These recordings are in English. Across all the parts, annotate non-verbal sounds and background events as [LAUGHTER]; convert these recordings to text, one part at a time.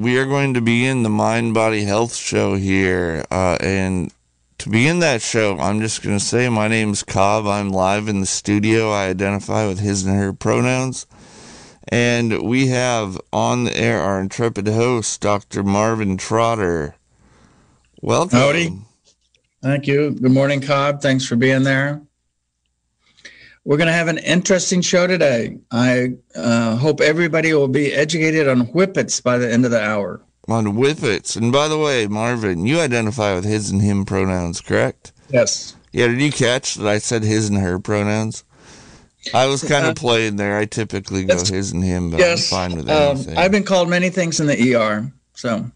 we are going to begin the Mind Body Health Show here. Uh, and to begin that show, I'm just going to say my name's Cobb. I'm live in the studio. I identify with his and her pronouns. And we have on the air our intrepid host, Dr. Marvin Trotter. Welcome. Howdy. Thank you. Good morning, Cobb. Thanks for being there. We're going to have an interesting show today. I uh, hope everybody will be educated on whippets by the end of the hour. On whippets. And by the way, Marvin, you identify with his and him pronouns, correct? Yes. Yeah, did you catch that I said his and her pronouns? I was kind of playing there. I typically go his and him, but yes. I'm fine with Um, anything. I've been called many things in the ER. So,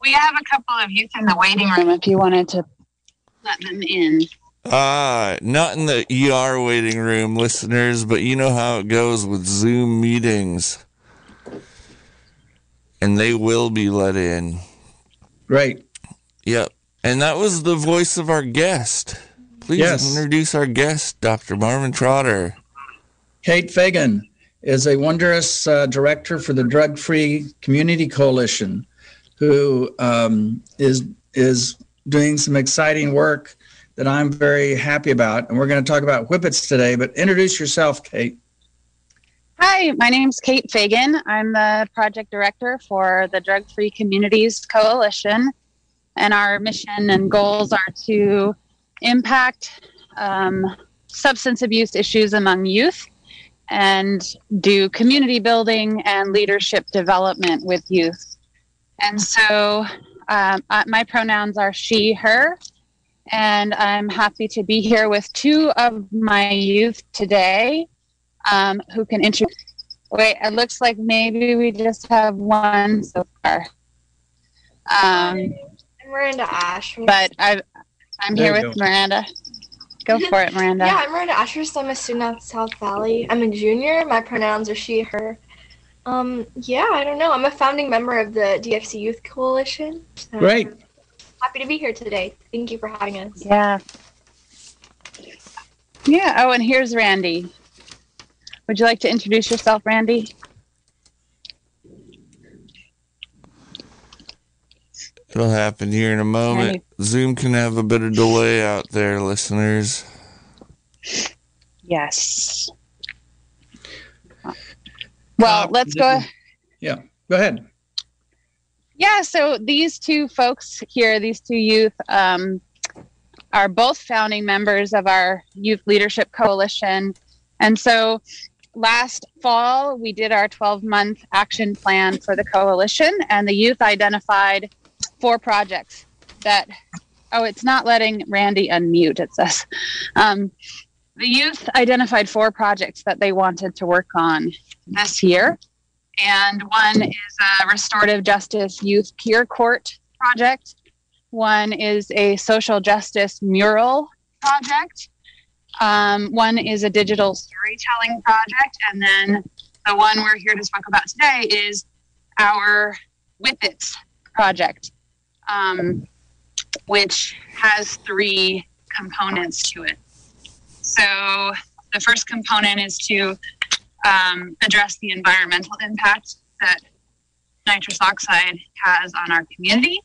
We have a couple of youth in the waiting room if you wanted to let them in. Ah, not in the ER waiting room, listeners, but you know how it goes with Zoom meetings. And they will be let in. Right. Yep. And that was the voice of our guest. Please Yes. introduce our guest, Dr. Marvin Trotter. Kate Fagan is a wondrous uh, director for the Drug Free Community Coalition, who um, is is doing some exciting work that I'm very happy about. And we're going to talk about whippets today. But introduce yourself, Kate. Hi, my name's Kate Fagan. I'm the project director for the Drug Free Communities Coalition. And our mission and goals are to impact um, substance abuse issues among youth and do community building and leadership development with youth. And so um, uh, my pronouns are she, her, and I'm happy to be here with two of my youth today um, who can introduce. Wait, it looks like maybe we just have one so far. Um, I'm Miranda Ash. but I, I'm There here you with Miranda. Go [LAUGHS] for it, Miranda. yeah, I'm Miranda Ashurst. I'm a student at South Valley. I'm a junior. My pronouns are she, her. Um, yeah, I don't know. I'm a founding member of the DFC Youth Coalition. So Great. Happy to be here today. Thank you for having us. Yeah. Yeah. Oh, and here's Randy. Would you like to introduce yourself, Randy? It'll happen here in a moment. Randy. Zoom can have a bit of delay out there, listeners. Yes. Well, Uh, let's go. Yeah, go ahead. Yeah, so these two folks here, these two youth, um, are both founding members of our Youth Leadership Coalition. And so last fall, we did our 12 month action plan for the coalition, and the youth identified four projects that, oh, it's not letting Randy unmute, it says. Um, the youth identified four projects that they wanted to work on this year and one is a restorative justice youth peer court project. One is a social justice mural project. Um, one is a digital storytelling project, and then the one we're here to talk about today is our Whippets project, um, which has three components to it. So the first component is to um, address the environmental impact that nitrous oxide has on our community,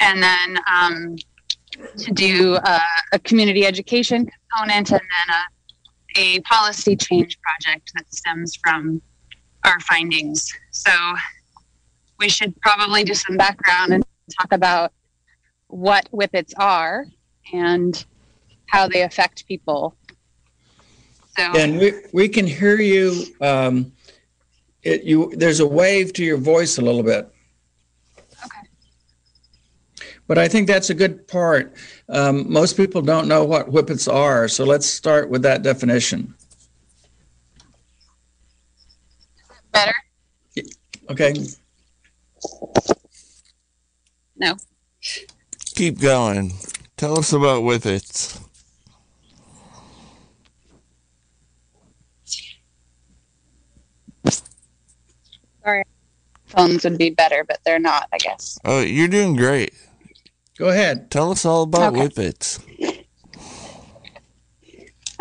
and then um, to do uh, a community education component, and then a, a policy change project that stems from our findings. So we should probably do some background and talk about what whippets are and how they affect people. So And we, we can hear you. Um, it, you there's a wave to your voice a little bit. Okay. But I think that's a good part. Um, most people don't know what whippets are, so let's start with that definition. better? Okay. No. Keep going. Tell us about Whippets. Phones would be better, but they're not, I guess. Oh, you're doing great. Go ahead. Tell us all about Okay. Whippets.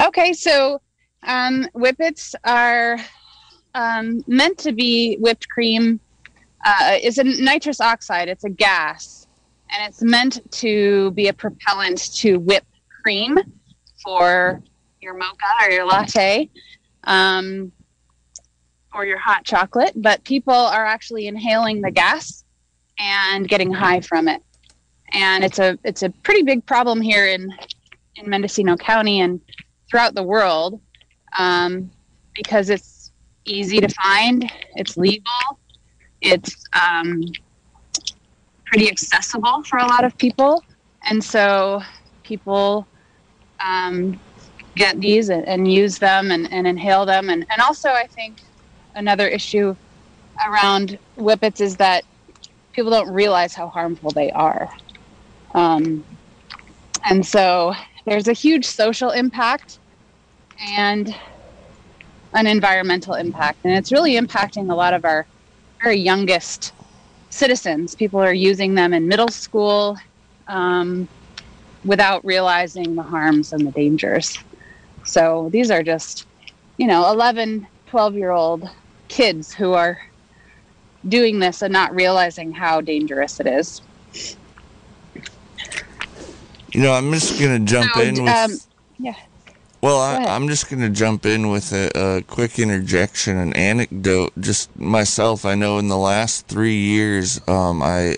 Okay, so um, whippets are um, meant to be whipped cream uh, is a nitrous oxide. It's a gas, and it's meant to be a propellant to whip cream for your mocha or your latte. Um, or your hot chocolate, but people are actually inhaling the gas and getting high from it. And it's a it's a pretty big problem here in in Mendocino County and throughout the world um, because it's easy to find, it's legal, it's um, pretty accessible for a lot of people, and so people um, get these and, and use them and, and inhale them, and, and also I think another issue around whippets is that people don't realize how harmful they are. Um, and so there's a huge social impact and an environmental impact. And it's really impacting a lot of our very youngest citizens. People are using them in middle school um, without realizing the harms and the dangers. So these are just, you know, 11, 12 year old kids who are doing this and not realizing how dangerous it is. You know, I'm just gonna jump So, in with. um, yeah. well, I, I'm just gonna jump in with a, a quick interjection, an anecdote. Just myself, I know in the last three years, um, I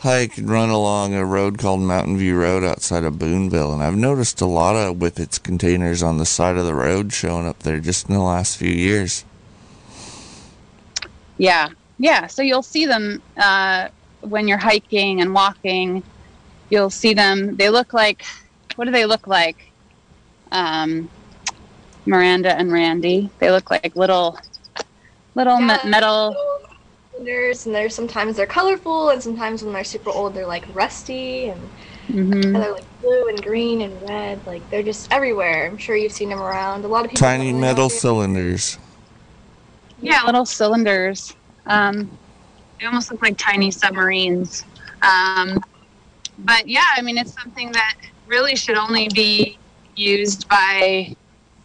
hike and run along a road called Mountain View Road outside of Boonville, and I've noticed a lot of Whippets containers on the side of the road showing up there just in the last few years. Yeah, yeah. So you'll see them uh, when you're hiking and walking. You'll see them. They look like. What do they look like? Um, Miranda and Randy. They look like little, little me- Yeah, metal. cylinders, and there's sometimes they're colorful, and sometimes when they're super old, they're like rusty, and hmm they're like blue and green and red. Like they're just everywhere. I'm sure you've seen them around. A lot of people. Tiny don't really know metal cylinders. Yeah, little cylinders. Um, they almost look like tiny submarines. Um, but yeah, I mean, it's something that really should only be used by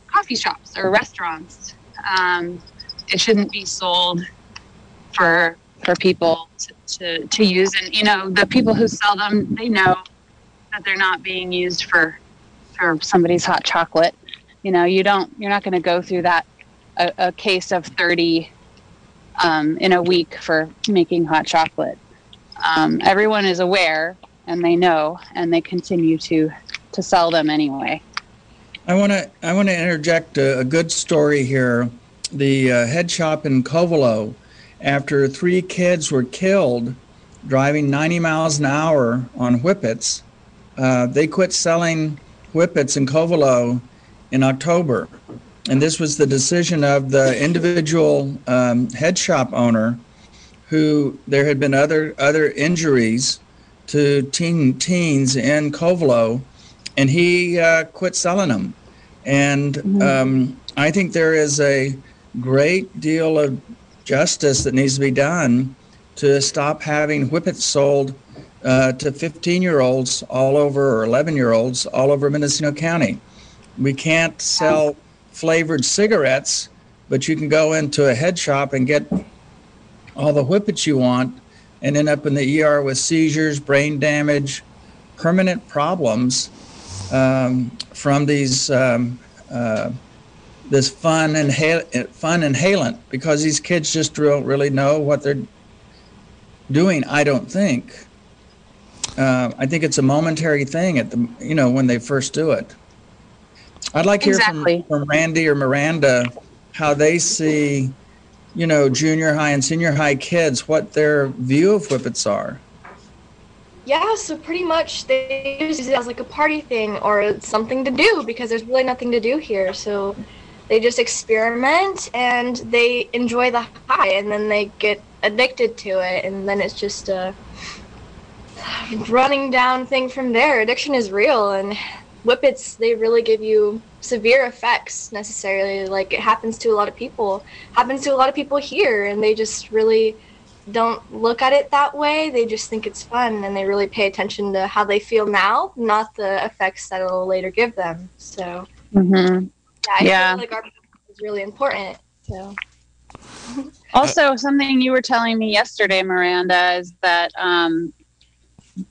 coffee shops or restaurants. Um, it shouldn't be sold for for people to, to, to use. And you know, the people who sell them, they know that they're not being used for for somebody's hot chocolate. You know, you don't. You're not going to go through that a, a case of 30 um, in a week for making hot chocolate. Um, everyone is aware and they know and they continue to to sell them anyway. I want to I want to interject a, a good story here. The uh, head shop in Covelo, after three kids were killed driving 90 miles an hour on whippets, uh, they quit selling whippets in Covelo in October, and this was the decision of the individual um, head shop owner, who there had been other other injuries to teen teens in Covelo and he uh, quit selling them. And um, I think there is a great deal of justice that needs to be done to stop having whippets sold uh, to 15 year olds all over, or 11 year olds all over Mendocino County. We can't sell flavored cigarettes, but you can go into a head shop and get all the whippets you want and end up in the ER with seizures, brain damage, permanent problems um, from these um, uh, this fun inhal- fun inhalant because these kids just don't really know what they're doing. I don't think. Uh, I think it's a momentary thing at the you know when they first do it. I'd like to hear Exactly. from, from Randy or Miranda how they see, you know, junior high and senior high kids what their view of whippets are. Yeah, so pretty much they use it as like a party thing or something to do because there's really nothing to do here. So they just experiment and they enjoy the high and then they get addicted to it and then it's just a running down thing from there. Addiction is real and whippets they really give you severe effects necessarily like it happens to a lot of people happens to a lot of people here and they just really don't look at it that way. They just think it's fun and they really pay attention to how they feel now, not the effects that it'll later give them. So Mm-hmm. yeah, I Yeah. feel like our is really important. So [LAUGHS] Also, something you were telling me yesterday, Miranda, is that um,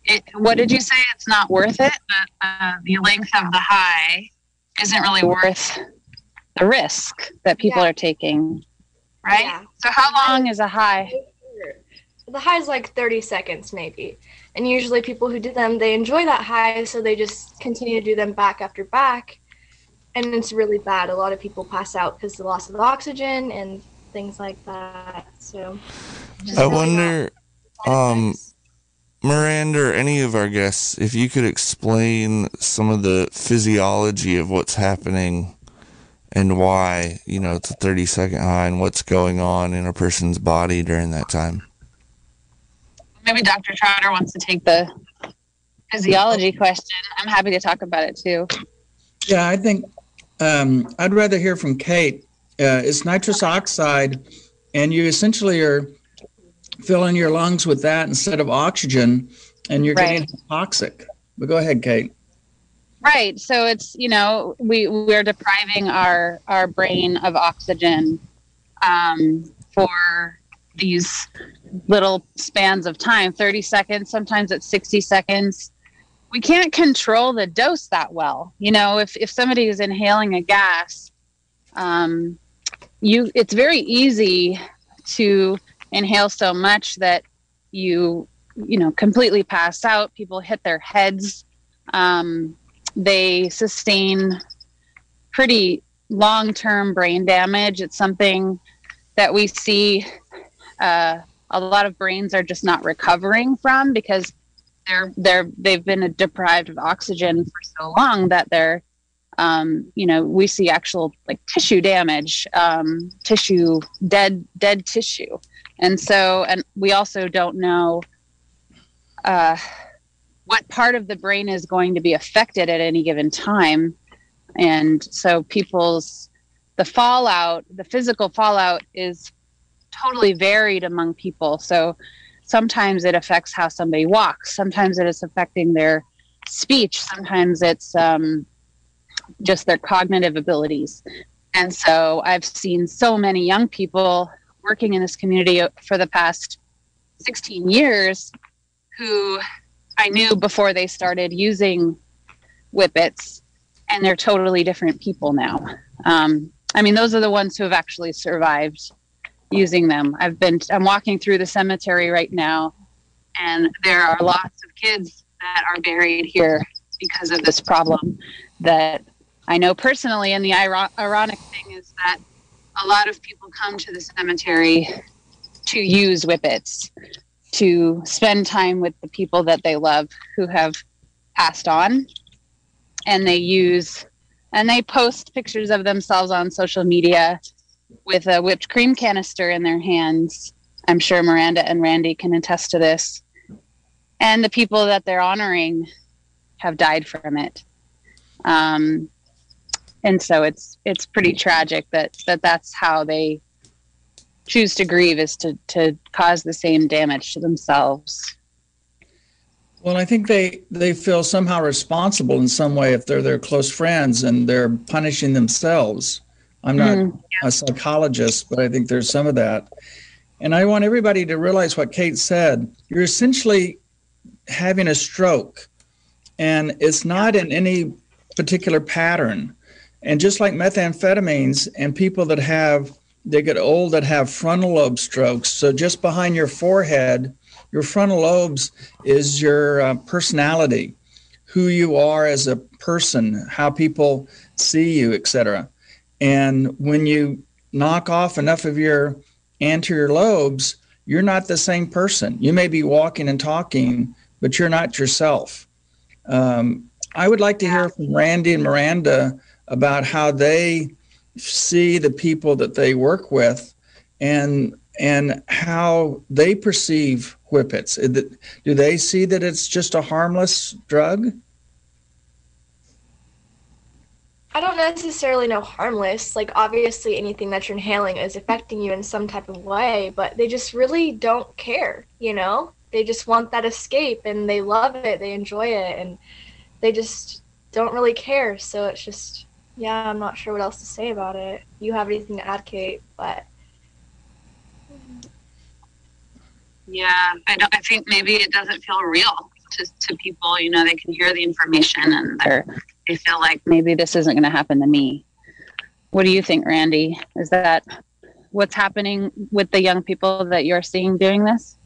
it, what did you say? It's not worth it. The, uh, the length of the high isn't really worth the risk that people Yeah. are taking, right? Yeah. So, how long is a high? The high is like 30 seconds, maybe. And usually, people who do them, they enjoy that high, so they just continue to do them back after back. And it's really bad. A lot of people pass out because the loss of oxygen and things like that. So, I really wonder, bad um, effects. Miranda or any of our guests, if you could explain some of the physiology of what's happening and why, you know, it's a 30 second high and what's going on in a person's body during that time. Maybe Dr. Trotter wants to take the physiology question. I'm happy to talk about it too. Yeah, I think um, I'd rather hear from Kate. Uh, it's nitrous oxide, and you essentially are filling your lungs with that instead of oxygen, and you're Right. getting toxic. But go ahead, Kate. Right. So it's you know we we're depriving our our brain of oxygen um, for these little spans of time 30 seconds sometimes it's 60 seconds we can't control the dose that well you know if if somebody is inhaling a gas um, you it's very easy to inhale so much that you you know completely pass out. People hit their heads. Um, they sustain pretty long-term brain damage. It's something that we see uh, a lot of brains are just not recovering from because they're they're they've been deprived of oxygen for so long that they're um, you know we see actual like tissue damage um, tissue dead dead tissue and so and we also don't know uh, what part of the brain is going to be affected at any given time. And so people's the fallout the physical fallout is totally varied among people. So sometimes it affects how somebody walks. Sometimes it is affecting their speech. Sometimes it's um, just their cognitive abilities. And so i've seen so many young people working in this community for the past 16 years who i knew before they started using whippets and they're totally different people now. Um, i mean those are the ones who have actually survived using them. I've been i'm walking through the cemetery right now and there are lots of kids that are buried here because of this problem that i know personally and the iro- ironic thing is that a lot of people come to the cemetery to use whippets to spend time with the people that they love who have passed on and they use and they post pictures of themselves on social media with a whipped cream canister in their hands. I'm sure Miranda and Randy can attest to this. And the people that they're honoring have died from it. Um, and so it's it's pretty tragic that, that that's how they choose to grieve is to, to cause the same damage to themselves. Well, I think they they feel somehow responsible in some way if they're their close friends and they're punishing themselves. I'm not Mm. a psychologist, but I think there's some of that. And I want everybody to realize what Kate said. You're essentially having a stroke, and it's not in any particular pattern. And just like methamphetamines and people that have, they get old that have frontal lobe strokes. So just behind your forehead, your frontal lobes is your uh, personality, who you are as a person, how people see you, etc. And when you knock off enough of your anterior lobes, you're not the same person. You may be walking and talking, but you're not yourself. Um, I would like to hear from Randy and Miranda about how they see the people that they work with and and how they perceive whippets. Do they see that it's just a harmless drug? I don't necessarily know harmless. Like, obviously, anything that you're inhaling is affecting you in some type of way, but they just really don't care, you know? They just want that escape and they love it, they enjoy it, and they just don't really care. So it's just, yeah, I'm not sure what else to say about it. You have anything to add, Kate, but Yeah, I don't. I think maybe it doesn't feel real to, to people. You know, they can hear the information and they're they feel like maybe this isn't going to happen to me. What do you think, Randy? Is that what's happening with the young people that you're seeing doing this?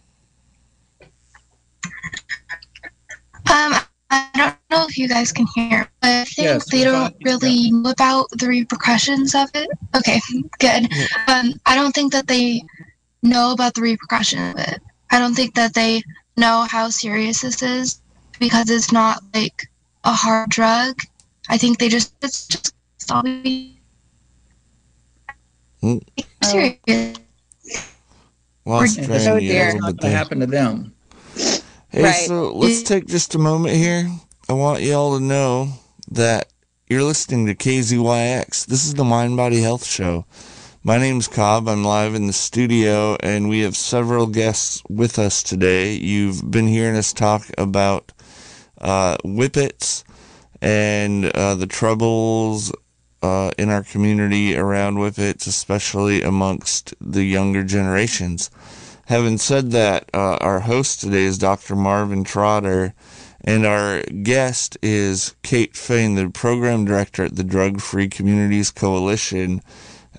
Um, I don't know if you guys can hear, but I think Yes, they don't got- really know about the repercussions of it. Okay, [LAUGHS] good. Um, I don't think that they know about the repercussions of it. I don't think that they know how serious this is because it's not like a hard drug. I think they just it's just always Mm. serious. Lost Oh, Randy a dear. little Not bit going to happen to them. Hey, Right. so let's take just a moment here. I want y'all to know that you're listening to KZYX. This is the Mind Body Health Show. My name's Cobb. I'm live in the studio, and we have several guests with us today. You've been hearing us talk about uh, whippets and uh, the troubles uh, in our community around whippets, especially amongst the younger generations. Having said that, uh, our host today is Dr. Marvin Trotter, and our guest is Kate Fagan, the program director at the Drug Free Communities Coalition.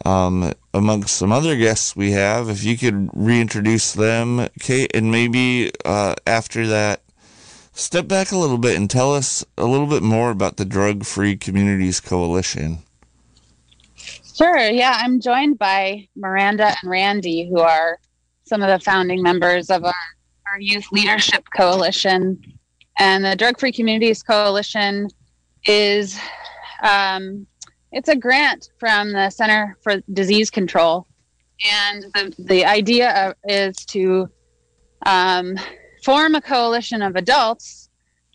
Um, amongst some other guests we have, if you could reintroduce them, Kate, and maybe uh, after that, step back a little bit and tell us a little bit more about the Drug Free Communities Coalition. Sure. Yeah, I'm joined by Miranda and Randy, who are some of the founding members of our, our youth leadership coalition. And the Drug Free Communities Coalition is um, it's a grant from the Center for Disease Control, and the the idea is to um, form a coalition of adults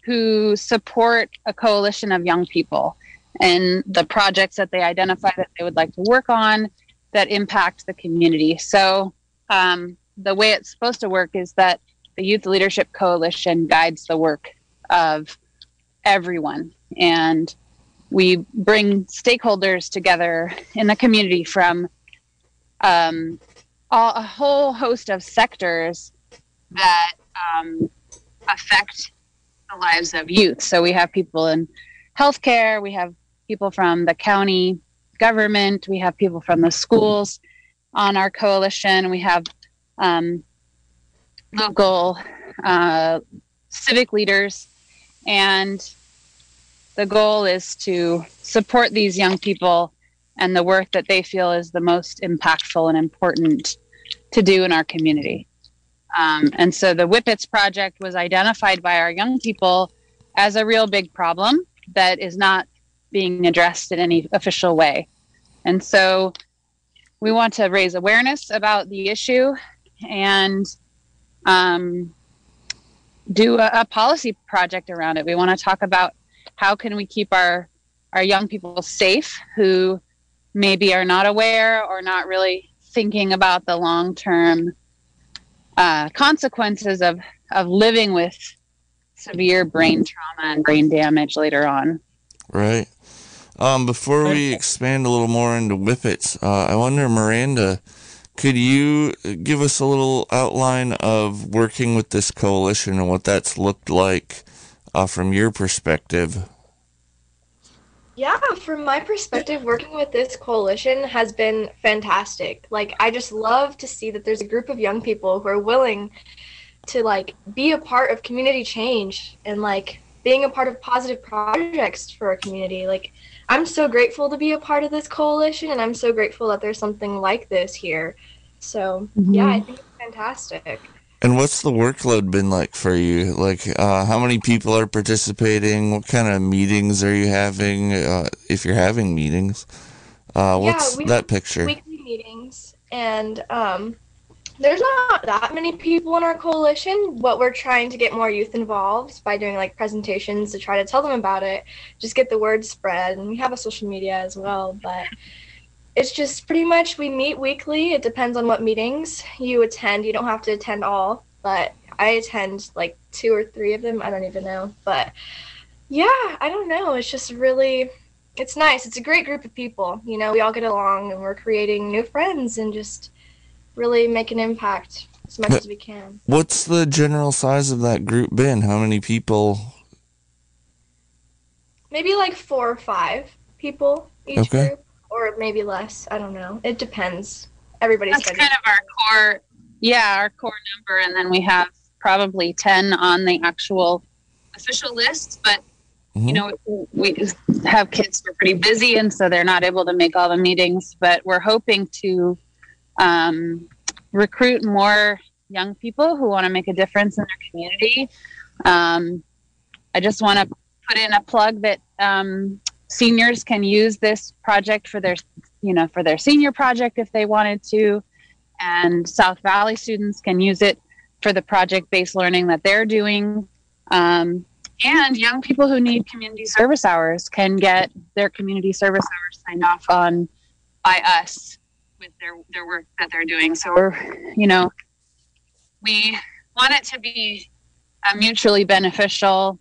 who support a coalition of young people and the projects that they identify that they would like to work on that impact the community. So, um, the way it's supposed to work is that the Youth Leadership Coalition guides the work of everyone. And we bring stakeholders together in the community from um, a, a whole host of sectors that um, affect the lives of youth. So we have people in healthcare, we have people from the county government, we have people from the schools on our coalition, we have um, local uh, civic leaders, and the goal is to support these young people and the work that they feel is the most impactful and important to do in our community. Um, and so the Whippets project was identified by our young people as a real big problem that is not being addressed in any official way. And so we want to raise awareness about the issue and um, do a, a policy project around it. We want to talk about how can we keep our our young people safe who maybe are not aware or not really thinking about the long term uh, consequences of of living with severe brain trauma and brain damage later on. Right. Um, before we expand a little more into whippets, uh, I wonder, Miranda, could you give us a little outline of working with this coalition and what that's looked like uh, from your perspective? Yeah, from my perspective, working with this coalition has been fantastic. Like, I just love to see that there's a group of young people who are willing to like be a part of community change and like being a part of positive projects for our community. Like, I'm so grateful to be a part of this coalition, and I'm so grateful that there's something like this here. So, yeah, I think it's fantastic. And what's the workload been like for you? Like, uh, how many people are participating? What kind of meetings are you having? Uh, if you're having meetings, uh, what's we that picture? Weekly meetings, and um, there's not that many people in our coalition, but we're trying to get more youth involved by doing like presentations to try to tell them about it, just get the word spread, and we have a social media as well. But it's just pretty much we meet weekly. It depends on what meetings you attend. You don't have to attend all, but I attend like two or three of them. I don't even know, but yeah, I don't know. It's just really it's nice. It's a great group of people. You know, we all get along and we're creating new friends and just really make an impact. as much as we can. What's the general size of that group been? How many people? Maybe like four or five people each Okay. group, or maybe less. I don't know. It depends. Everybody's That's kind of our core, yeah, our core number. And then we have probably 10 on the actual official list. But, you Mhm. know, we have kids who are pretty busy and so they're not able to make all the meetings. But we're hoping to um, recruit more young people who want to make a difference in their community. Um, I just want to put in a plug that um, seniors can use this project for their you know for their senior project if they wanted to. And south valley students can use it for the project based learning that they're doing. Um, and young people who need community service hours can get their community service hours signed off on by us with their, their work that they're doing so we're you know we want it to be a mutually beneficial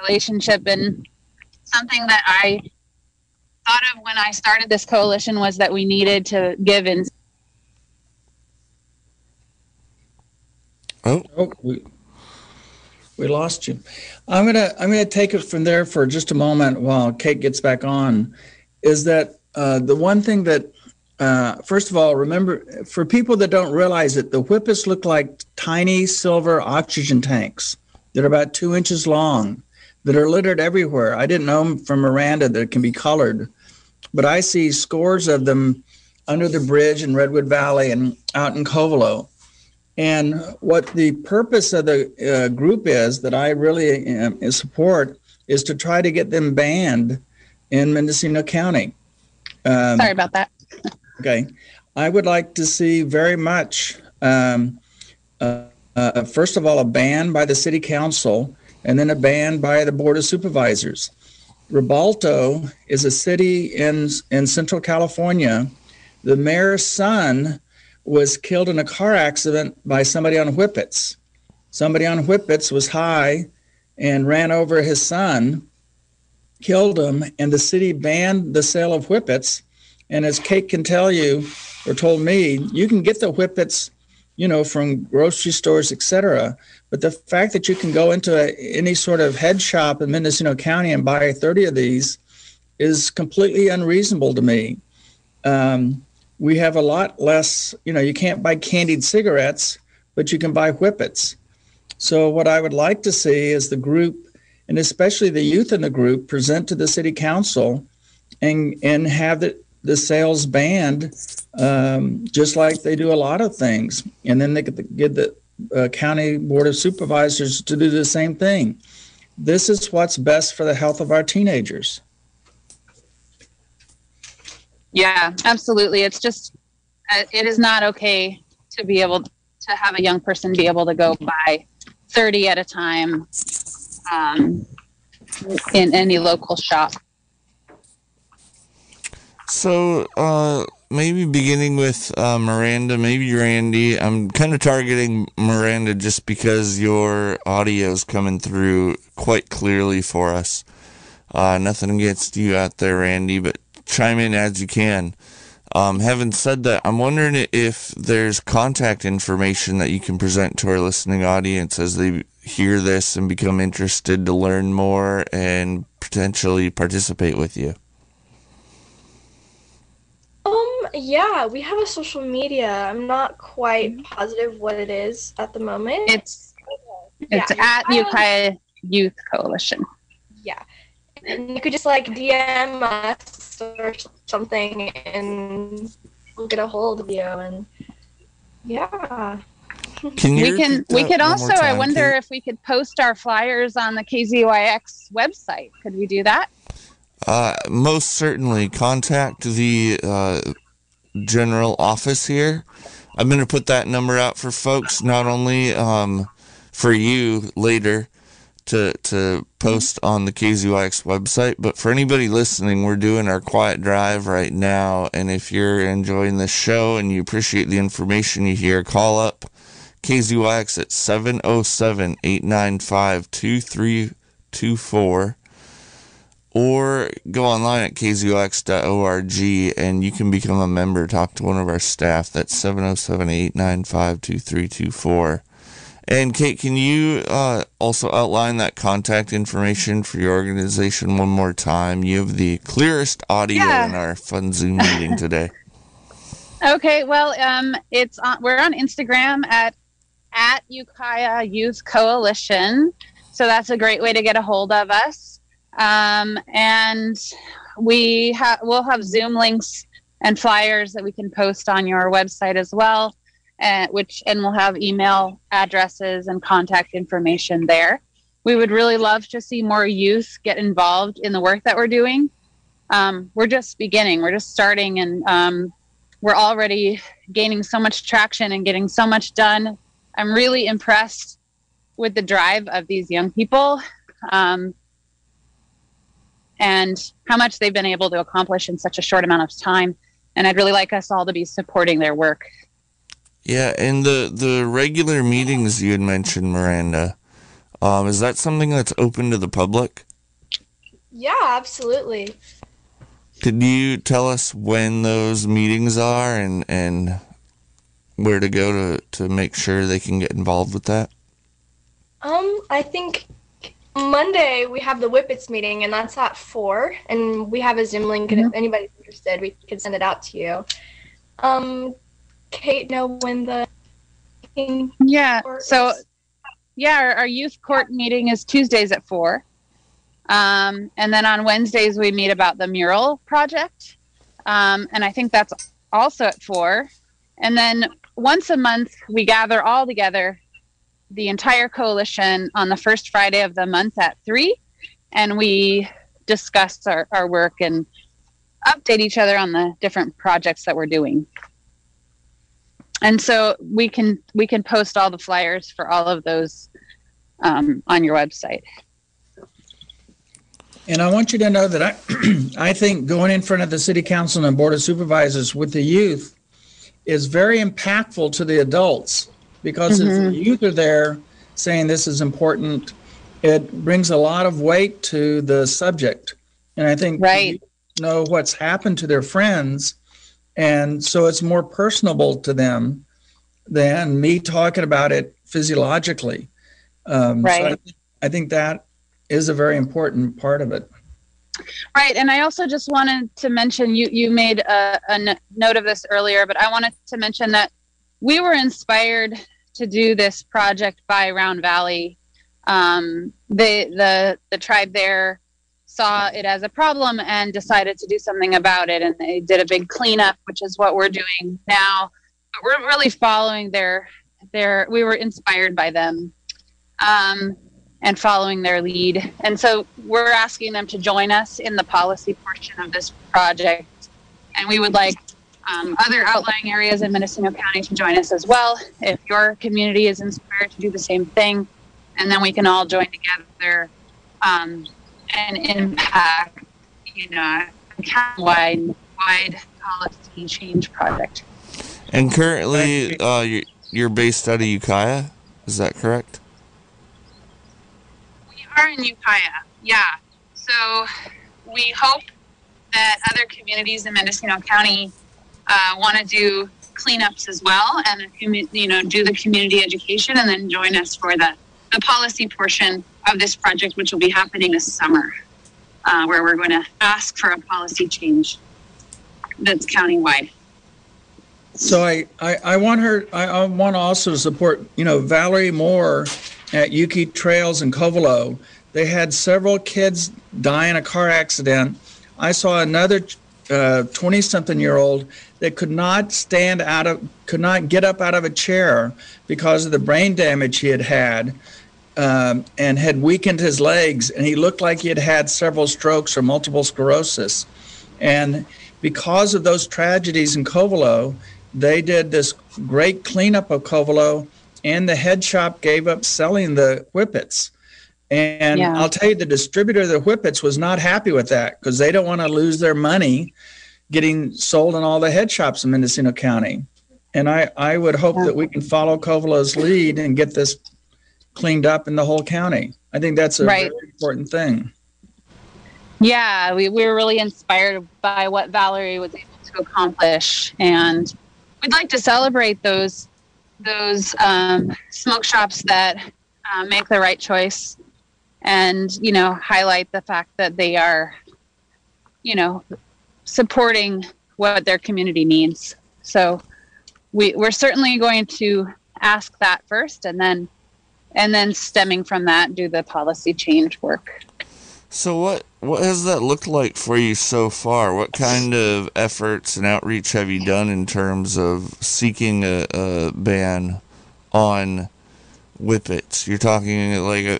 relationship and something that i thought of when I started this coalition was that we needed to give in Oh, Oh, we, we lost you. I'm gonna I'm gonna take it from there for just a moment while Kate gets back on. Is that uh, the one thing that uh, first of all remember for people that don't realize it, the whippets look like tiny silver oxygen tanks that are about two inches long that are littered everywhere. I didn't know from Miranda that it can be colored, but I see scores of them under the bridge in Redwood Valley and out in Covelo. And what the purpose of the uh, group is that I really um, support is to try to get them banned in Mendocino County. Um, sorry about that. Okay. I would like to see very much, um, uh, uh, first of all, a ban by the city council and then a ban by the board of supervisors. Rialto is a city in, in central California. The mayor's son was killed in a car accident by somebody on whippets. Somebody on whippets was high and ran over his son, killed him, and the city banned the sale of whippets. And as Kate can tell you, or told me, you can get the whippets, you know, from grocery stores, etc. But the fact that you can go into a, any sort of head shop in Mendocino County and buy 30 of these is completely unreasonable to me. Um, we have a lot less, you know, you can't buy candied cigarettes, but you can buy whippets. So, what I would like to see is the group, and especially the youth in the group, present to the city council and, and have the, the sales banned, um, just like they do a lot of things. And then they could get the uh, county board of supervisors to do the same thing. This is what's best for the health of our teenagers. Yeah, absolutely. It's just, uh, it is not okay to be able to have a young person be able to go buy 30 at a time um, in any local shop. So, uh, maybe beginning with uh, Miranda, maybe Randy. I'm kind of targeting Miranda just because your audio is coming through quite clearly for us. Uh, nothing against you out there, Randy, but chime in as you can. Um, having said that, I'm wondering if there's contact information that you can present to our listening audience as they hear this and become interested to learn more and potentially participate with you. Um, yeah, we have a social media. I'm not quite positive what it is at the moment. It's, it's Yeah, at I don't- Ukiah Youth Coalition. yeah. And you could just like DM us or something and we'll get a hold of you and yeah. Can we can we could also more i wonder Kate? if we could post our flyers on the kzyx website could we do that Uh, most certainly contact the uh, general office here. I'm going to put that number out for folks, not only um, for you later to to post on the KZYX website, but for anybody listening, we're doing our quiet drive right now. And if you're enjoying this show and you appreciate the information you hear, call up KZYX at 707 895 2324 or go online at kzyx.org and you can become a member. Talk to one of our staff. That's 707 895 2324. And Kate, can you uh, also outline that contact information for your organization one more time? You have the clearest audio Yeah. in our fun Zoom meeting today. [LAUGHS] Okay, well, um, it's on, we're on Instagram at at Ukiah Youth Coalition, so that's a great way to get a hold of us. Um, and we have we'll have Zoom links and flyers that we can post on your website as well, and which and we'll have email addresses and contact information there. We would really love to see more youth get involved in the work that we're doing. Um, we're just beginning. We're just starting, and um, we're already gaining so much traction and getting so much done. I'm really impressed with the drive of these young people um, and how much they've been able to accomplish in such a short amount of time. And I'd really like us all to be supporting their work. Yeah, and the, the regular meetings you had mentioned, Miranda, um, is that something that's open to the public? Yeah, absolutely. Could you tell us when those meetings are and, and where to go to, to make sure they can get involved with that? Um, I think Monday we have the Whippets meeting, and that's at four. And we have a Zoom link, and if anybody's interested, we can send it out to you. Um, Kate, know when the Yeah. So, is- yeah, our, our youth court meeting is Tuesdays at four. Um, and then on Wednesdays, we meet about the mural project. Um, and I think that's also at four. And then once a month, we gather all together, the entire coalition, on the first Friday of the month at three. And we discuss our, our work and update each other on the different projects that we're doing and so we can we can post all the flyers for all of those um, on your website And I want you to know that I, [CLEARS THROAT] I think going in front of the city council and board of supervisors with the youth is very impactful to the adults because if the youth are there saying this is important, it brings a lot of weight to the subject. And I think Right. know what's happened to their friends, and so it's more personable to them than me talking about it physiologically. Um, so Right. I, I think that is a very important part of it. right and i also just wanted to mention you you made a note of this earlier but i wanted to mention that we were inspired to do this project by round valley. Um, the the the tribe there saw it as a problem and decided to do something about it and they did a big cleanup which is what we're doing now. But we're really following their their we were inspired by them um, and following their lead. And so we're asking them to join us in the policy portion of this project and we would like um, other outlying areas in Mendocino County to join us as well if your community is inspired to do the same thing and then we can all join together um, and impact you know a wide wide policy change project And currently, uh, you're, you're based out of Ukiah, is that correct? We are in Ukiah, yeah. So we hope that other communities in Mendocino County uh, want to do cleanups as well, and you know do the community education, and then join us for the the policy portion of this project, which will be happening this summer, uh, where we're going to ask for a policy change that's countywide. So I, I, I want her, I, I want to also support, you know, Valerie Moore at Yuki Trails in Covelo. They had several kids die in a car accident. I saw another 20 something year old that could not stand out of, could not get up out of a chair because of the brain damage he had had. Um, and had weakened his legs, and he looked like he had had several strokes or multiple sclerosis. And because of those tragedies in Covelo, they did this great cleanup of Covelo, and the head shop gave up selling the whippets. And Yeah. I'll tell you, the distributor of the whippets was not happy with that because they don't want to lose their money getting sold in all the head shops in Mendocino County. And I, I would hope Yeah. that we can follow Covelo's lead and get this cleaned up in the whole county. I think that's a Right. very important thing. Yeah, we, we were really inspired by what Valerie was able to accomplish, and we'd like to celebrate those those um, smoke shops that uh, make the right choice, and you know highlight the fact that they are, you know, supporting what their community needs. So we, we're certainly going to ask that first, and then and then stemming from that, do the policy change work. So what what has that looked like for you so far? What kind of efforts and outreach have you done in terms of seeking a, a ban on whippets? You're talking like a,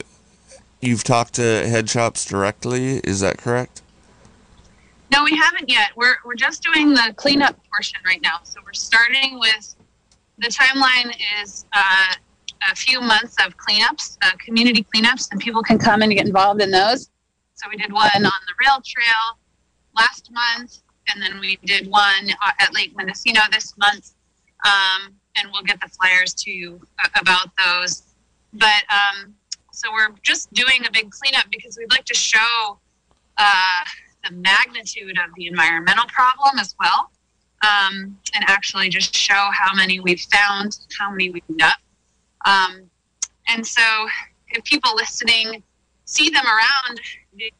you've talked to head shops directly. Is that correct? No, we haven't yet. We're we're just doing the cleanup portion right now. So we're starting with the timeline is uh, a few months of cleanups, uh, community cleanups, and people can come and get involved in those. So we did one on the rail trail last month, and then we did one uh, at Lake Mendocino this month. Um, and we'll get the flyers to you uh, about those. But um, so we're just doing a big cleanup because we'd like to show uh, the magnitude of the environmental problem as well, um, and actually just show how many we've found, how many we've up. Um, and so, if people listening see them around, the,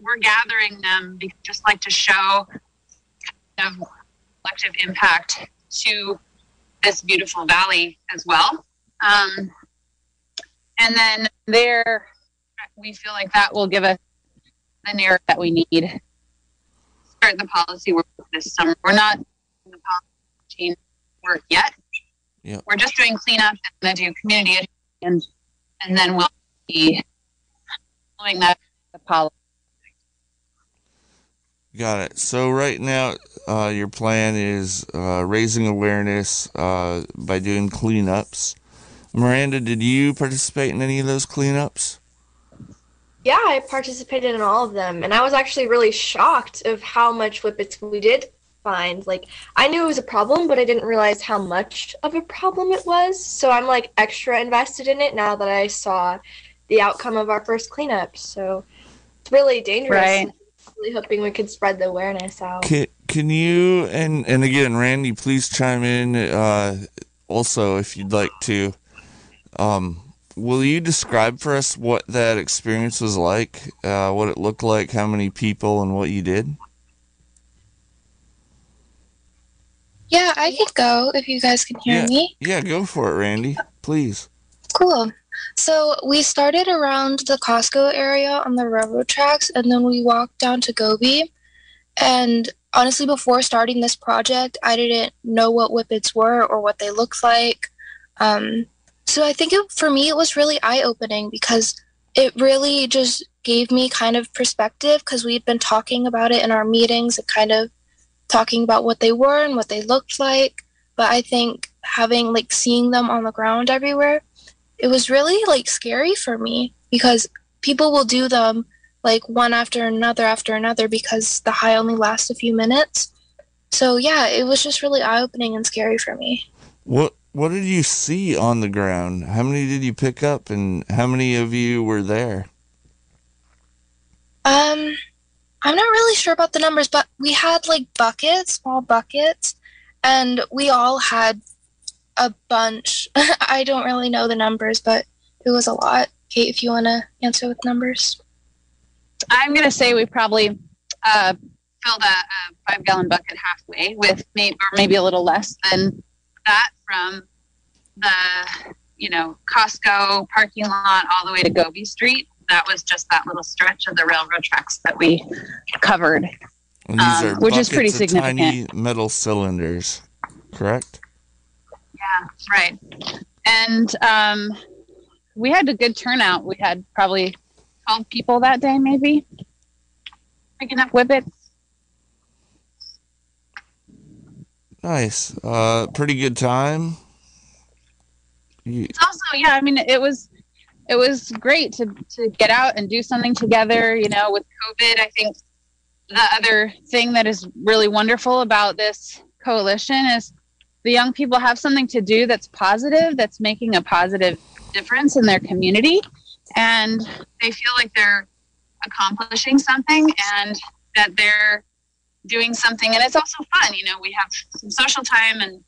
we're gathering them because just like to show kind of collective impact to this beautiful valley as well. Um, and then there, we feel like that will give us the narrative that we need. Start the policy work this summer. We're not in the policy change work yet. Yep. We're just doing cleanup and then do community and and then we'll be doing that the policy. Got it. So right now, uh, your plan is uh, raising awareness uh, by doing cleanups. Miranda, did you participate in any of those cleanups? Yeah, I participated in all of them, and I was actually really shocked of how much whippets we did find. Like, I knew it was a problem, but I didn't realize how much of a problem it was. So I'm like extra invested in it now that I saw the outcome of our first cleanup. So it's really dangerous. Right really hoping we could spread the awareness out. Can, can you and and again, Randy, please chime in. Uh, also, if you'd like to, um, will you describe for us what that experience was like? Uh, what it looked like, how many people, and what you did? Yeah, I could go if you guys can hear yeah, me. Yeah, go for it, Randy. Please. Cool. So we started around the Costco area on the railroad tracks, and then we walked down to Gobbi. And honestly, before starting this project, I didn't know what whippets were or what they looked like. Um, so I think it, for me, it was really eye opening because it really just gave me kind of perspective because we'd been talking about it in our meetings and kind of talking about what they were and what they looked like. But I think having like seeing them on the ground everywhere it was really like scary for me because people will do them like one after another after another because the high only lasts a few minutes. So yeah, it was just really eye opening and scary for me. What what did you see on the ground? How many did you pick up and how many of you were there? Um I'm not really sure about the numbers, but we had like buckets, small buckets, and we all had a bunch. [LAUGHS] I don't really know the numbers, but it was a lot. Kate, if you want to answer with numbers. I'm going to say we probably uh, filled a, a, five gallon bucket halfway with maybe, or maybe a little less than that from the, you know, Costco parking lot all the way to Gobbi Street. That was just that little stretch of the railroad tracks that we covered, um, which is pretty significant. Tiny metal cylinders, correct? Yeah, right. And um, we had a good turnout. We had probably 12 people that day, maybe picking up whippets. Nice. Uh, pretty good time. It's also, yeah, I mean, it was it was great to to get out and do something together. You know, with COVID, I think the other thing that is really wonderful about this coalition is the young people have something to do that's positive, that's making a positive difference in their community, and they feel like they're accomplishing something and that they're doing something and it's also fun you know we have some social time and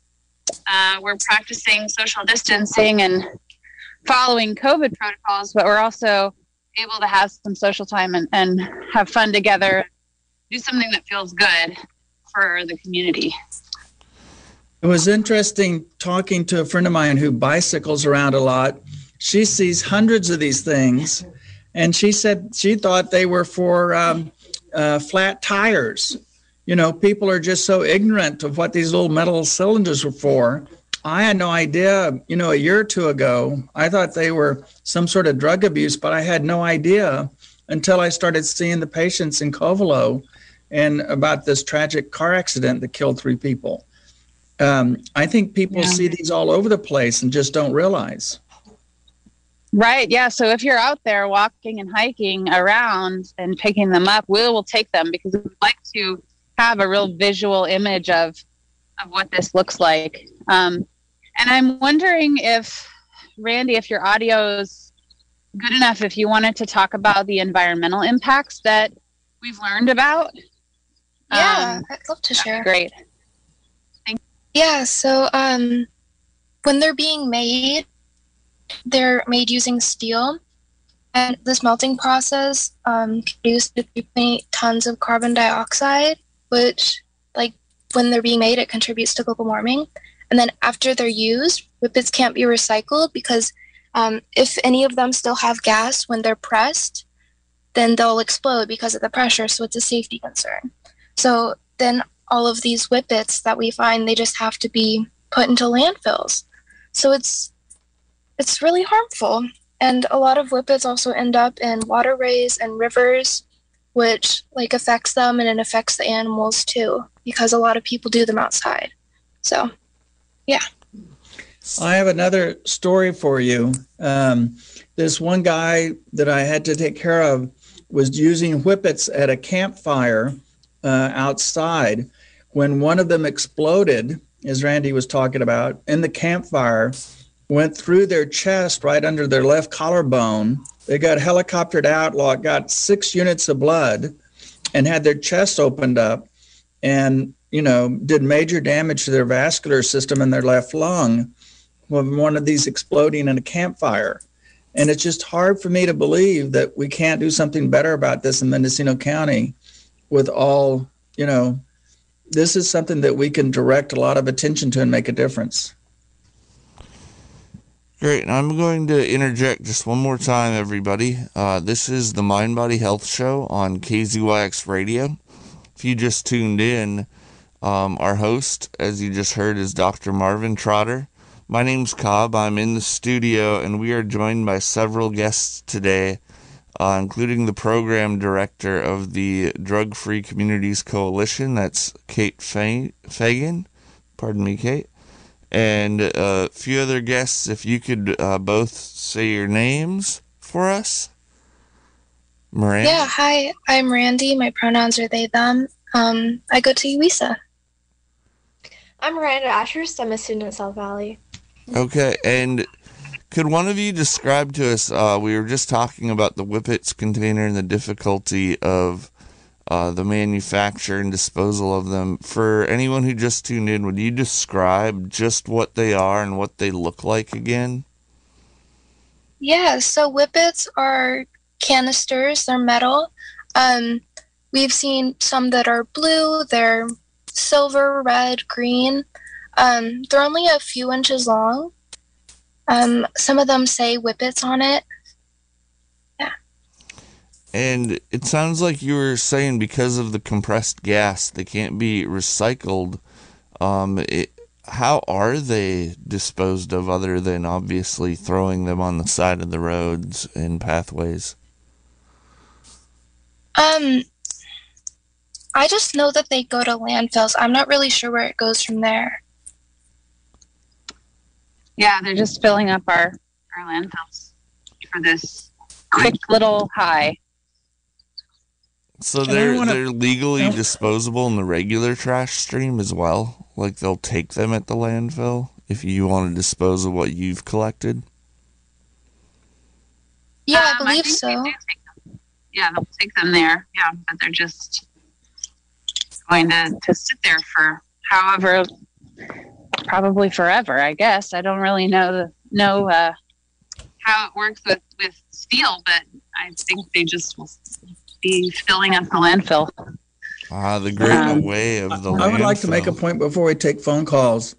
uh, we're practicing social distancing and following covid protocols but we're also able to have some social time and, and have fun together do something that feels good for the community. It was interesting talking to a friend of mine who bicycles around a lot. She sees hundreds of these things and she said she thought they were for um, uh, flat tires you know, people are just so ignorant of what these little metal cylinders were for. I had no idea, you know, a year or two ago, I thought they were some sort of drug abuse, but I had no idea until I started seeing the patients in Covelo and about this tragic car accident that killed three people. Um, I think people yeah. see these all over the place and just don't realize. Right. Yeah. So if you're out there walking and hiking around and picking them up, we will take them because we like to have a real visual image of of what this looks like. Um, and I'm wondering if Randy, if your audio is good enough, if you wanted to talk about the environmental impacts that we've learned about. Yeah, um, I'd love to share. Great. Thank yeah. So um, when they're being made, they're made using steel. And this melting process um, produced 3.8 tons of carbon dioxide which like when they're being made it contributes to global warming. And then after they're used whippets can't be recycled because um, if any of them still have gas when they're pressed then they'll explode because of the pressure. So it's a safety concern. So then all of these whippets that we find they just have to be put into landfills. So it's it's really harmful. And a lot of whippets also end up in waterways and rivers which like affects them and it affects the animals too because a lot of people do them outside. So, yeah. I have another story for you. Um, this one guy that I had to take care of was using whippets at a campfire uh, outside when one of them exploded, as Randy was talking about, in the campfire, went through their chest right under their left collarbone they got helicoptered out, got six units of blood, and had their chest opened up, and you know did major damage to their vascular system in their left lung from one of these exploding in a campfire. And it's just hard for me to believe that we can't do something better about this in Mendocino County with all, you know, this is something that we can direct a lot of attention to and make a difference. Great. And I'm going to interject just one more time, everybody. Uh, this is the Mind Body Health Show on KZYX Radio. If you just tuned in, um, our host, as you just heard, is Dr. Marvin Trotter. My name's Cobb. I'm in the studio, and we are joined by several guests today, uh, including the program director of the Drug Free Communities Coalition. That's Kate Fagan. Pardon me, Kate and a few other guests. If you could uh, both say your names for us. Miranda. Yeah, hi, I'm Randy. My pronouns are they, them. Um, I go to UWISA. I'm Miranda Ashurst. I'm a student at South Valley. Okay, and could one of you describe to us? Uh, we were just talking about the Whippets container and the difficulty of uh, the manufacture and disposal of them. For anyone who just tuned in, would you describe just what they are and what they look like again? Yeah, so whippets are canisters, they're metal. Um, we've seen some that are blue, they're silver, red, green. Um, they're only a few inches long. Um, some of them say whippets on it. And it sounds like you were saying because of the compressed gas, they can't be recycled. Um, it, how are they disposed of other than obviously throwing them on the side of the roads and pathways? Um, I just know that they go to landfills. I'm not really sure where it goes from there. Yeah, they're just filling up our, our landfills for this quick little high. So they're wanna, they're legally disposable in the regular trash stream as well. Like they'll take them at the landfill if you want to dispose of what you've collected. Yeah, I um, believe I so. Yeah, yeah, they'll take them there. Yeah, but they're just going to, to sit there for however, probably forever, I guess. I don't really know the, know uh, how it works with, with steel, but I think they just will be filling up the landfill. Ah, the great Um, way of the I would like to make a point before we take phone calls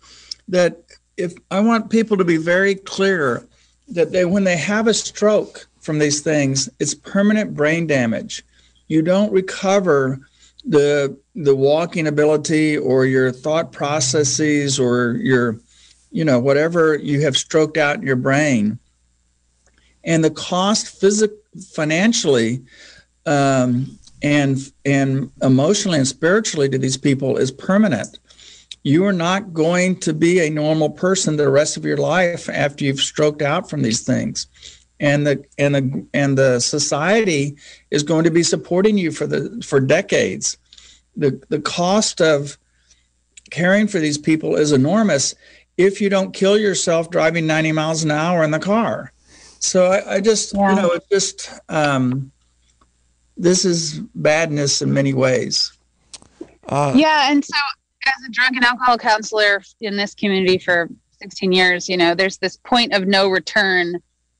that if I want people to be very clear that they when they have a stroke from these things, it's permanent brain damage. You don't recover the the walking ability or your thought processes or your you know whatever you have stroked out in your brain and the cost physic financially um, and and emotionally and spiritually to these people is permanent. You are not going to be a normal person the rest of your life after you've stroked out from these things, and the and the and the society is going to be supporting you for the for decades. The the cost of caring for these people is enormous if you don't kill yourself driving 90 miles an hour in the car. So I, I just Yeah. you know it just um, this is badness in many ways. Uh, Yeah, and so as a drug and alcohol counselor in this community for 16 years, you know, there's this point of no return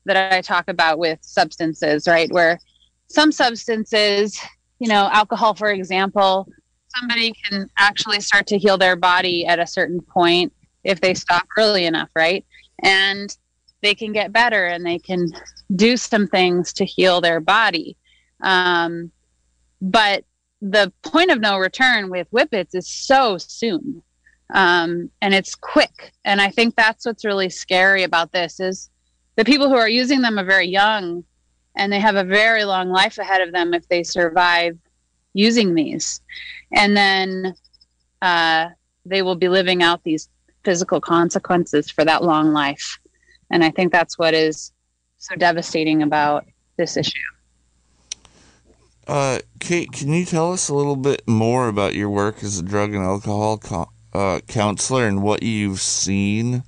that I talk about with substances, right? Where some substances, you know, alcohol, for example, somebody can actually start to heal their body at a certain point if they stop early enough, right? And they can get better and they can do some things to heal their body. Um, but the point of no return with whippets is so soon. Um, and it's quick. And i think that's what's really scary about this is the people who are using them are very young and they have a very long life ahead of them if they survive using these. And then uh, they will be living out these physical consequences for that long life. And i think that's what is so devastating about this issue Uh, Kate, can you tell us a little bit more about your work as a drug and alcohol co- uh, counselor and what you've seen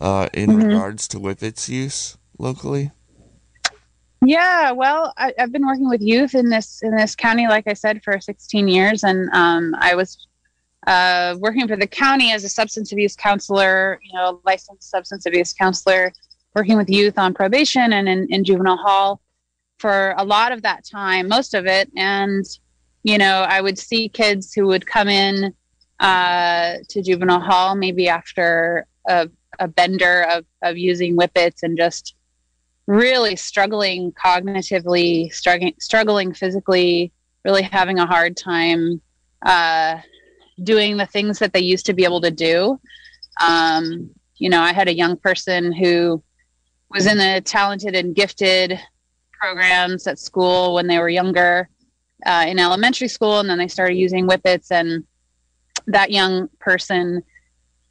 uh, in Mhm. regards to whippets use locally? Yeah, well, I, I've been working with youth in this in this county, like I said, for 16 years, and um, I was uh, working for the county as a substance abuse counselor, you know, licensed substance abuse counselor, working with youth on probation and in, in juvenile hall for a lot of that time, most of it, and you know, I would see kids who would come in uh, to juvenile hall maybe after a, a bender of of using whippets and just really struggling cognitively, struggling, struggling physically, really having a hard time uh, doing the things that they used to be able to do. Um, you know, I had a young person who was in the talented and gifted programs at school when they were younger uh, in elementary school, and then they started using whippets, and that young person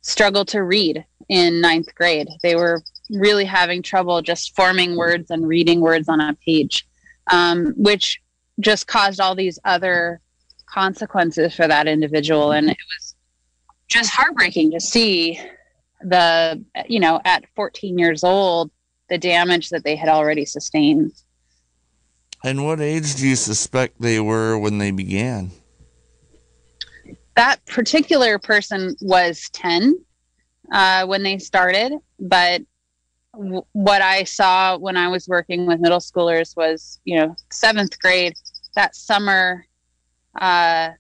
struggled to read in ninth grade. They were really having trouble just forming words and reading words on a page, um, which just caused all these other consequences for that individual. And it was just heartbreaking to see the, you know, at 14 years old, the damage that they had already sustained. And what age do you suspect they were when they began? That particular person was 10 uh, when they started, but w- what I saw when I was working with middle schoolers was, you know, seventh grade, that summer, uh,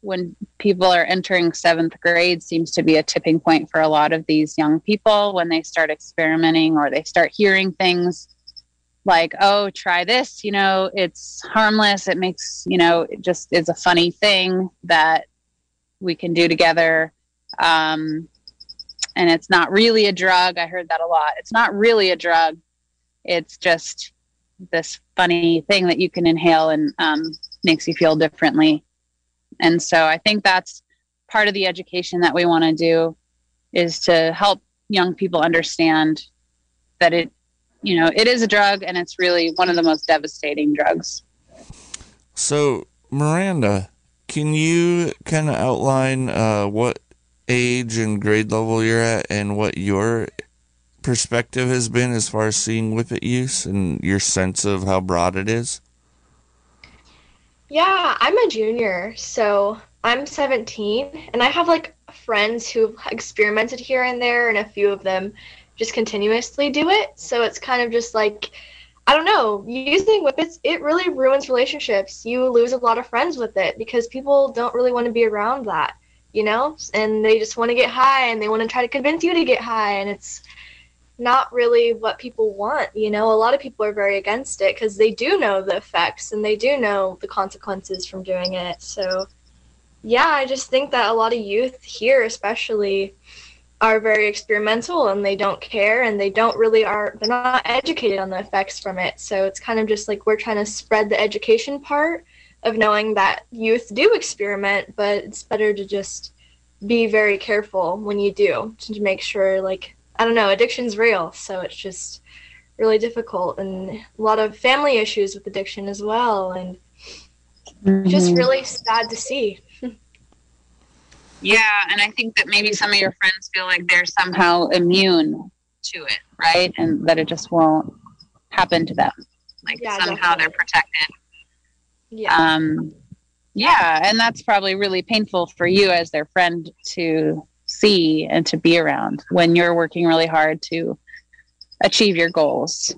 when people are entering seventh grade, seems to be a tipping point for a lot of these young people when they start experimenting or they start hearing things like, oh, try this, you know, it's harmless. It makes, you know, it just is a funny thing that we can do together. Um, and it's not really a drug. I heard that a lot. It's not really a drug. It's just this funny thing that you can inhale and um, makes you feel differently. And so I think that's part of the education that we want to do is to help young people understand that it, you know, it is a drug and it's really one of the most devastating drugs. So, Miranda, can you kind of outline uh, what age and grade level you're at and what your perspective has been as far as seeing whippet use and your sense of how broad it is? Yeah, I'm a junior, so I'm 17, and I have like friends who've experimented here and there, and a few of them just continuously do it. So it's kind of just like, I don't know, using whippets, it really ruins relationships. You lose a lot of friends with it because people don't really want to be around that, you know? And they just want to get high and they want to try to convince you to get high, and it's not really what people want. You know, a lot of people are very against it because they do know the effects and they do know the consequences from doing it. So, yeah, I just think that a lot of youth here, especially, are very experimental and they don't care and they don't really are they're not educated on the effects from it so it's kind of just like we're trying to spread the education part of knowing that youth do experiment but it's better to just be very careful when you do to make sure like I don't know, addiction's real, so it's just really difficult and a lot of family issues with addiction as well and mm-hmm. just really sad to see. Yeah, and I think that maybe some of your friends feel like they're somehow immune to it, right? And that it just won't happen to them. Like yeah, somehow definitely. they're protected. Yeah. Um yeah, and that's probably really painful for you as their friend to see and to be around when you're working really hard to achieve your goals.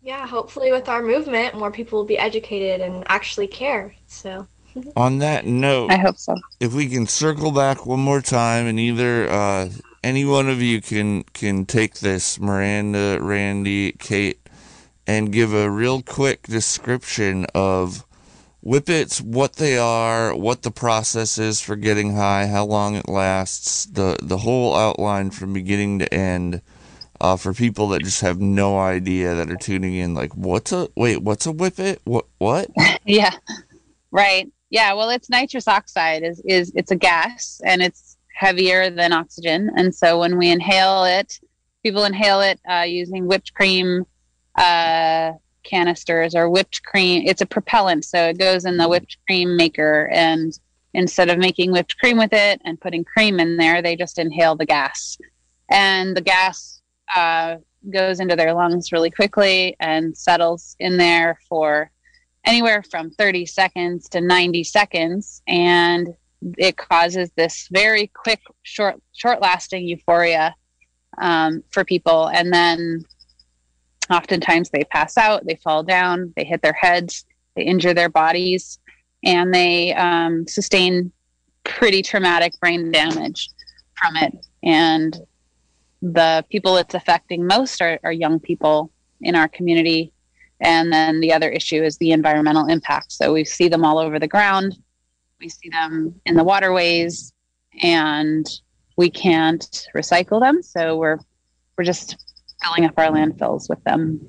Yeah, hopefully with our movement, more people will be educated and actually care. So. On that note, I hope so. If we can circle back one more time, and either uh, any one of you can can take this, Miranda, Randy, Kate, and give a real quick description of Whippets, what they are, what the process is for getting high, how long it lasts, the the whole outline from beginning to end. Uh, for people that just have no idea that are tuning in, like, what's a wait? What's a whippet? What what? [LAUGHS] yeah, right. Yeah. Well, it's nitrous oxide. is is It's a gas and it's heavier than oxygen, and so when we inhale it, people inhale it uh, using whipped cream. Uh, canisters or whipped cream. It's a propellant, so it goes in the whipped cream maker. And instead of making whipped cream with it and putting cream in there, they just inhale the gas. And the gas uh, goes into their lungs really quickly and settles in there for anywhere from 30 seconds to 90 seconds. And it causes this very quick, short, short lasting euphoria um, for people. And then Oftentimes they pass out, they fall down, they hit their heads, they injure their bodies, and they um, sustain pretty traumatic brain damage from it. And the people it's affecting most are, are young people in our community. And then the other issue is the environmental impact. So we see them all over the ground, we see them in the waterways, and we can't recycle them. So we're we're just filling up our landfills with them.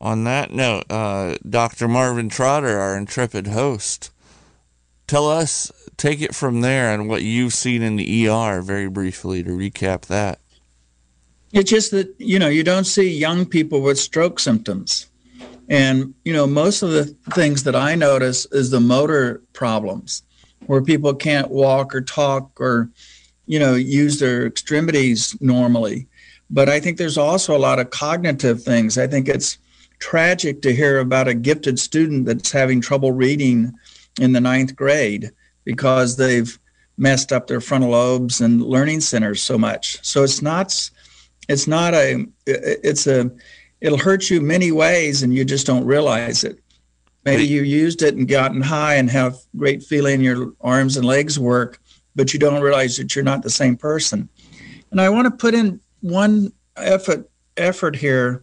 On that note, uh, Dr. Marvin Trotter, our intrepid host, tell us, take it from there and what you've seen in the ER very briefly to recap that. It's just that, you know, you don't see young people with stroke symptoms. And, you know, most of the things that I notice is the motor problems where people can't walk or talk or, you know, use their extremities normally. But I think there's also a lot of cognitive things. I think it's tragic to hear about a gifted student that's having trouble reading in the ninth grade because they've messed up their frontal lobes and learning centers so much. So it's not it's not a it's a it'll hurt you many ways and you just don't realize it. Maybe you used it and gotten high and have great feeling your arms and legs work, but you don't realize that you're not the same person. And I want to put in one effort effort here.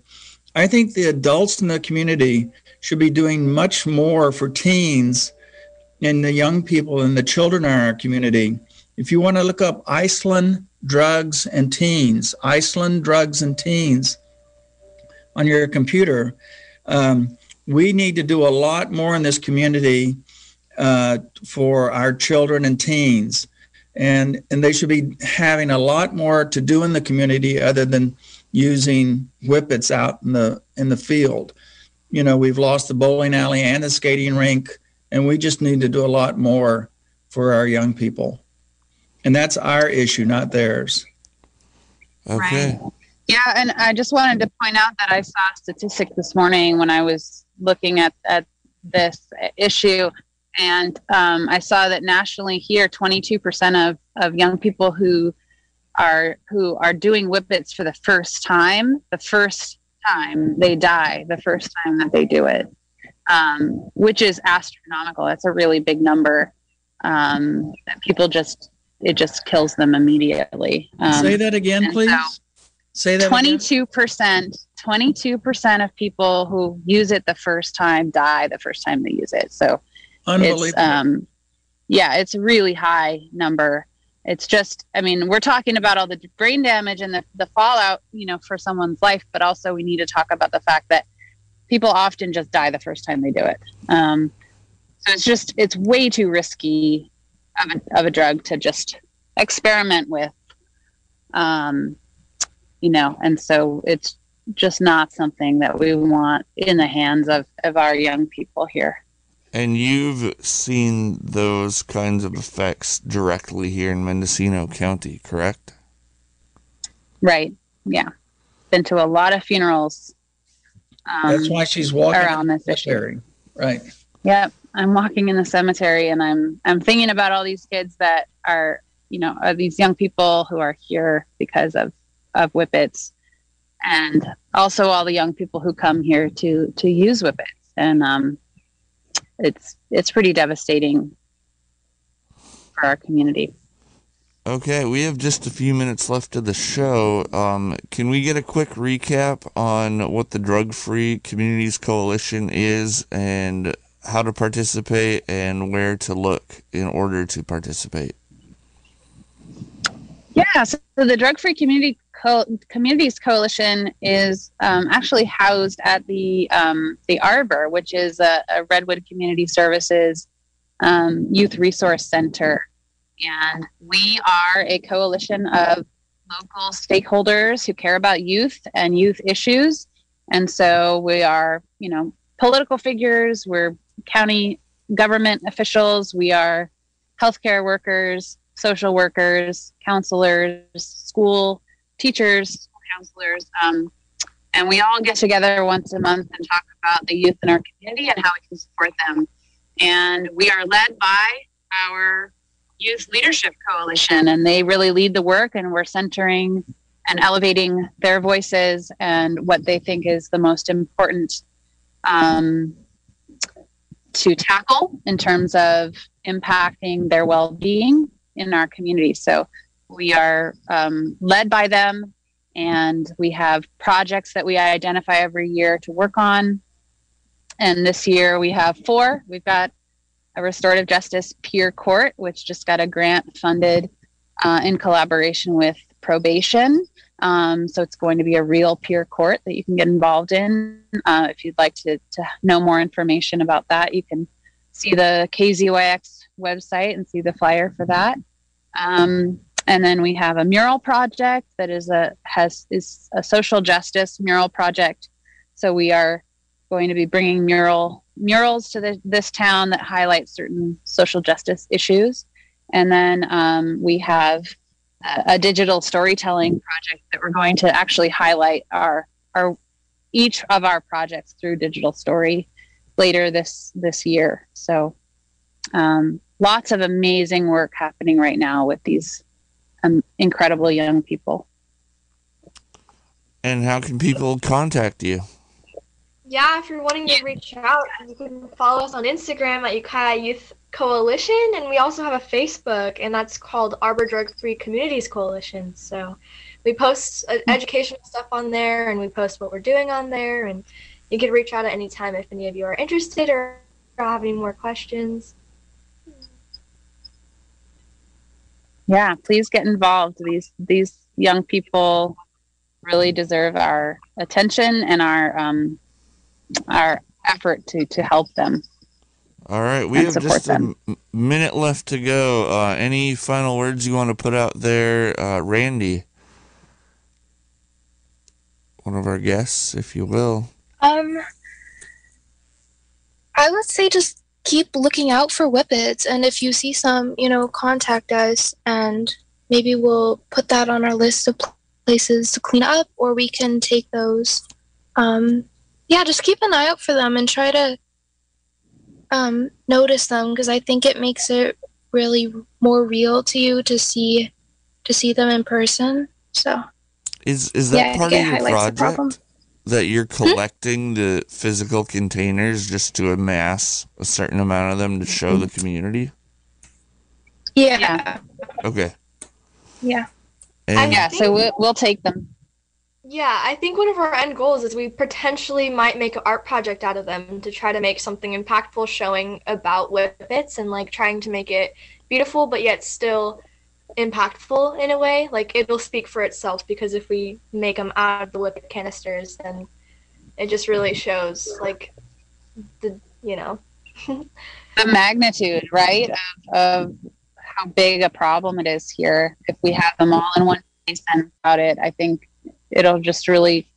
I think the adults in the community should be doing much more for teens and the young people and the children in our community. If you want to look up Iceland drugs and teens, Iceland drugs and teens on your computer, um, we need to do a lot more in this community uh, for our children and teens and and they should be having a lot more to do in the community other than using whippets out in the in the field. You know, we've lost the bowling alley and the skating rink, and we just need to do a lot more for our young people. And that's our issue, not theirs. Okay. Right. Yeah, and I just wanted to point out that I saw a statistic this morning when I was looking at, at this issue. And um, I saw that nationally here, 22% of, of young people who are who are doing whippets for the first time, the first time they die, the first time that they do it, um, which is astronomical. That's a really big number. Um, people just it just kills them immediately. Um, Say that again, please. So Say that. Twenty-two percent. Twenty-two percent of people who use it the first time die the first time they use it. So, it's, um, yeah, it's a really high number. It's just, I mean, we're talking about all the brain damage and the, the fallout, you know, for someone's life, but also we need to talk about the fact that people often just die the first time they do it. Um, so it's just, it's way too risky of a, of a drug to just experiment with. Um, you know, and so it's just not something that we want in the hands of, of our young people here. And you've seen those kinds of effects directly here in Mendocino County, correct? Right. Yeah. Been to a lot of funerals. Um, That's why she's walking around this cemetery. Issue. Right. Yep. I'm walking in the cemetery and I'm I'm thinking about all these kids that are, you know, are these young people who are here because of of whippets. And also all the young people who come here to to use whippets. And um, it's it's pretty devastating for our community. Okay we have just a few minutes left of the show. Um, can we get a quick recap on what the drug free communities coalition is and how to participate and where to look in order to participate? Yeah so the drug free community Co- Communities Coalition is um, actually housed at the um, the Arbor, which is a, a Redwood Community Services um, Youth Resource Center, and we are a coalition of local stakeholders who care about youth and youth issues. And so we are, you know, political figures. We're county government officials. We are healthcare workers, social workers, counselors, school teachers, counselors, um, and we all get together once a month and talk about the youth in our community and how we can support them. And we are led by our Youth Leadership Coalition, and they really lead the work, and we're centering and elevating their voices and what they think is the most important um, to tackle in terms of impacting their well being in our community. So we are um, led by them, and we have projects that we identify every year to work on. And this year we have four. We've got a restorative justice peer court, which just got a grant funded uh, in collaboration with probation. Um, so it's going to be a real peer court that you can get involved in. Uh, if you'd like to, to know more information about that, you can see the KZYX website and see the flyer for that. Um, and then we have a mural project that is a has is a social justice mural project. So we are going to be bringing mural murals to the, this town that highlight certain social justice issues. And then um, we have a, a, digital storytelling project that we're going to actually highlight our our each of our projects through digital story later this this year. So um, lots of amazing work happening right now with these um, incredible young people. And how can people contact you? Yeah, if you're wanting to reach out, you can follow us on Instagram at Ukiah Youth Coalition, and we also have a Facebook, and that's called Arbor Drug Free Communities Coalition. So we post uh, educational stuff on there, and we post what we're doing on there, and you can reach out at any time if any of you are interested or have any more questions. Yeah please get involved. These these young people really deserve our attention and our um, our effort to to help them all right we have just them. a minute left to go. Uh, any final words you want to put out there? Uh, randy? One of our guests if you will. Um i would say just keep looking out for whippets and if you see some you know contact us and maybe we'll put that on our list of places to clean up or we can take those um, yeah just keep an eye out for them and try to um, notice them because I think it makes it really more real to you to see to see them in person. So Is is that Yeah, part of your project? That you're hmm? collecting the physical containers just to amass a certain amount of them to show the mm-hmm. community? yeah, Yeah. Okay. yeah. And Yeah, so we'll, we'll take them. Yeah, I think one of our end goals is we potentially might make an art project out of them to try to make something impactful showing about whippets and like trying to make it beautiful but yet still impactful in a way. Like it'll speak for itself because if we make them out of the whippet canisters then it just really shows like the you know [LAUGHS] The magnitude, right, of, of how big a problem it is here. If we have them all in one place and about it, I think it'll just really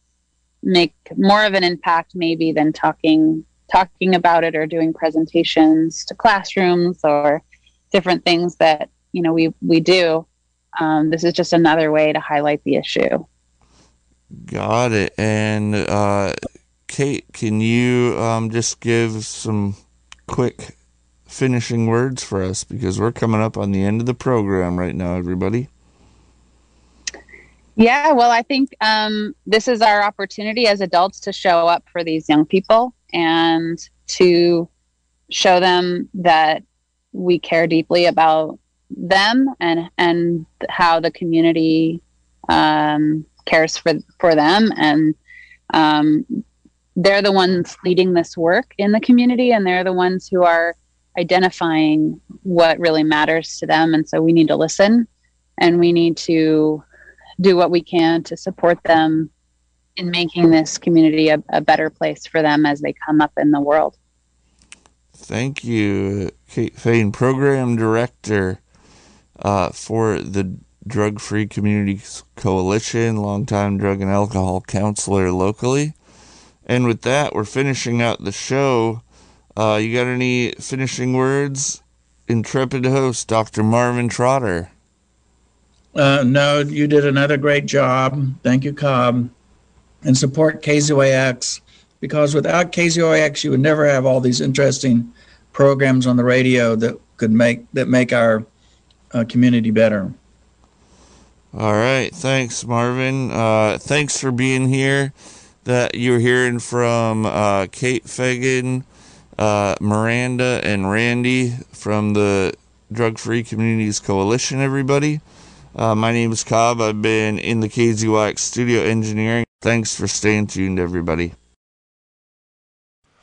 make more of an impact maybe than talking talking about it or doing presentations to classrooms or different things that you know we we do. Um, this is just another way to highlight the issue. got it. And uh, Kate, can you um, just give some quick finishing words for us because we're coming up on the end of the program right now, everybody. Yeah, well, I think um, this is our opportunity as adults to show up for these young people and to show them that we care deeply about them and and how the community um, cares for for them. And um, they're the ones leading this work in the community and they're the ones who are identifying what really matters to them. And so we need to listen and we need to do what we can to support them in making this community a, a better place for them as they come up in the world. Thank you, Kate Fagan, Program Director uh, for the Drug Free Communities Coalition, longtime drug and alcohol counselor locally. And with that, we're finishing out the show. Uh, you got any finishing words? Intrepid host, Dr. Marvin Trotter. Uh, no, you did another great job. Thank you, Cobb. And support KZYX because without KZYX, you would never have all these interesting programs on the radio that could make that make our uh, community better. All right. Thanks, Marvin. Uh, thanks for being here. That you're hearing from uh, Kate Fagan, uh, Miranda, and Randy from the Drug Free Communities Coalition, everybody. Uh, my name is Cobb. I've been in the KZYX studio engineering. Thanks for staying tuned, everybody.